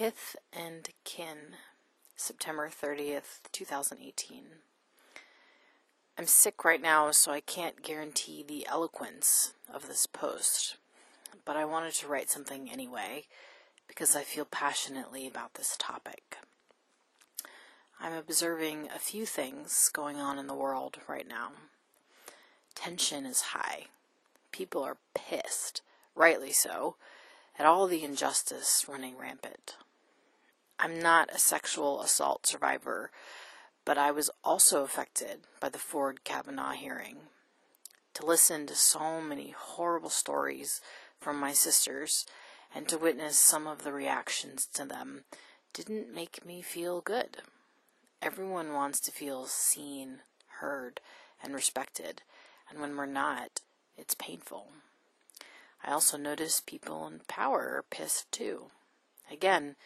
Kith and Kin, September 30th, 2018. I'm sick right now, so I can't guarantee the eloquence of this post, but I wanted to write something anyway because I feel passionately about this topic. I'm observing a few things going on in the world right now. Tension is high. People are pissed, rightly so, at all the injustice running rampant. I'm not a sexual assault survivor, but I was also affected by the Ford Kavanaugh hearing. To listen to so many horrible stories from my sisters and to witness some of the reactions to them didn't make me feel good. Everyone wants to feel seen, heard, and respected, and when we're not, it's painful. I also notice people in power are pissed too. Again,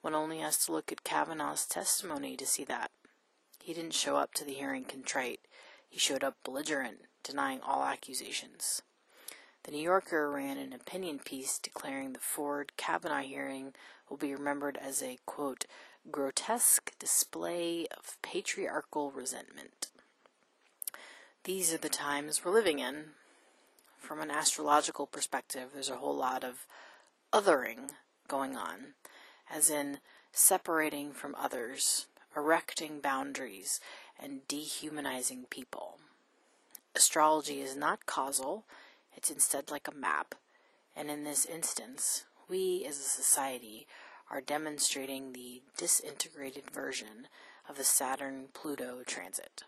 one only has to look at Kavanaugh's testimony to see that. He didn't show up to the hearing contrite. He showed up belligerent, denying all accusations. The New Yorker ran an opinion piece declaring the Ford Kavanaugh hearing will be remembered as a, quote, grotesque display of patriarchal resentment. These are the times we're living in, from an astrological perspective, there's a whole lot of othering going on, as in separating from others, erecting boundaries, and dehumanizing people. Astrology is not causal, it's instead like a map, and in this instance, we as a society are demonstrating the disintegrated version of the Saturn Pluto transit.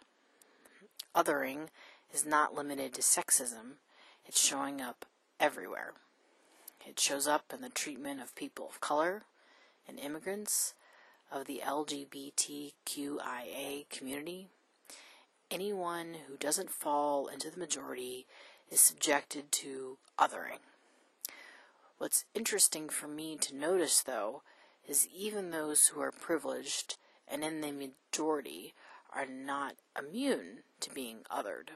Othering is not limited to sexism, it's showing up everywhere. It shows up in the treatment of people of color and immigrants, of the LGBTQIA community. Anyone who doesn't fall into the majority is subjected to othering. What's interesting for me to notice, though, is even those who are privileged and in the majority are not immune to being othered.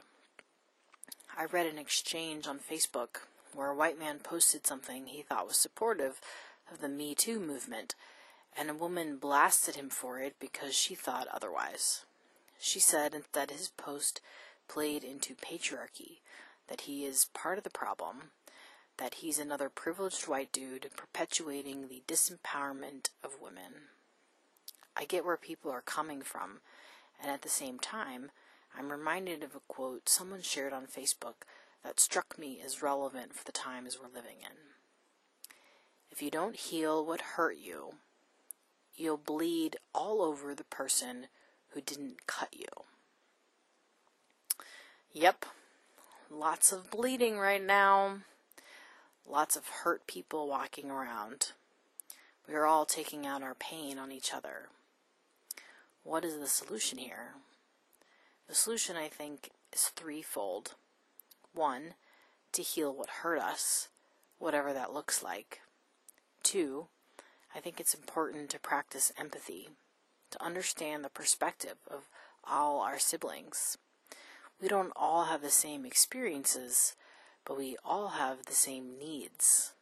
I read an exchange on Facebook where a white man posted something he thought was supportive of the Me Too movement, and a woman blasted him for it because she thought otherwise. She said that his post played into patriarchy, that he is part of the problem, that he's another privileged white dude perpetuating the disempowerment of women. I get where people are coming from, and at the same time, I'm reminded of a quote someone shared on Facebook that struck me as relevant for the times we're living in. If you don't heal what hurt you, you'll bleed all over the person who didn't cut you. Yep, lots of bleeding right now, lots of hurt people walking around. We are all taking out our pain on each other. What is the solution here? The solution, I think, is threefold. One, to heal what hurt us, whatever that looks like. Two, I think it's important to practice empathy, to understand the perspective of all our siblings. We don't all have the same experiences, but we all have the same needs.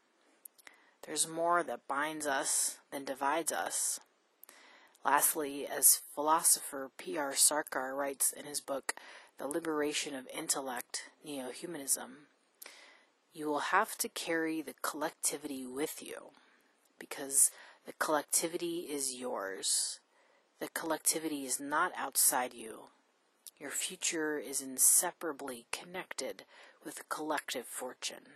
There's more that binds us than divides us. Lastly, as philosopher P.R. Sarkar writes in his book, The Liberation of Intellect Neo Humanism, you will have to carry the collectivity with you because the collectivity is yours. The collectivity is not outside you. Your future is inseparably connected with the collective fortune.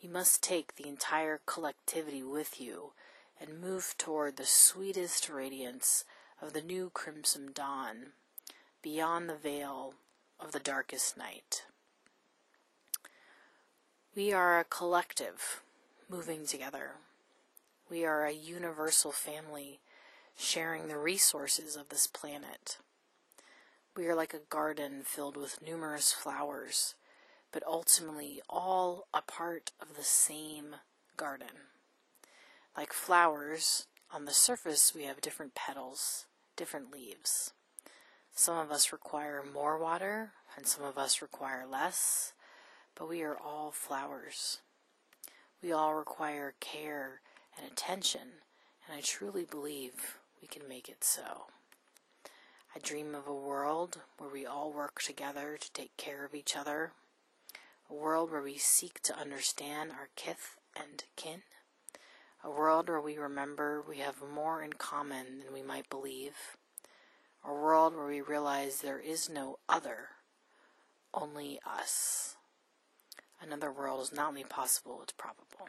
You must take the entire collectivity with you and move toward the sweetest radiance of the new crimson dawn, beyond the veil of the darkest night. We are a collective moving together. We are a universal family sharing the resources of this planet. We are like a garden filled with numerous flowers, but ultimately all a part of the same garden. Like flowers, on the surface we have different petals, different leaves. Some of us require more water, and some of us require less, but we are all flowers. We all require care and attention, and I truly believe we can make it so. I dream of a world where we all work together to take care of each other, a world where we seek to understand our kith and kin, a world where we remember we have more in common than we might believe, a world where we realize there is no other, only us. Another world is not only possible, it's probable.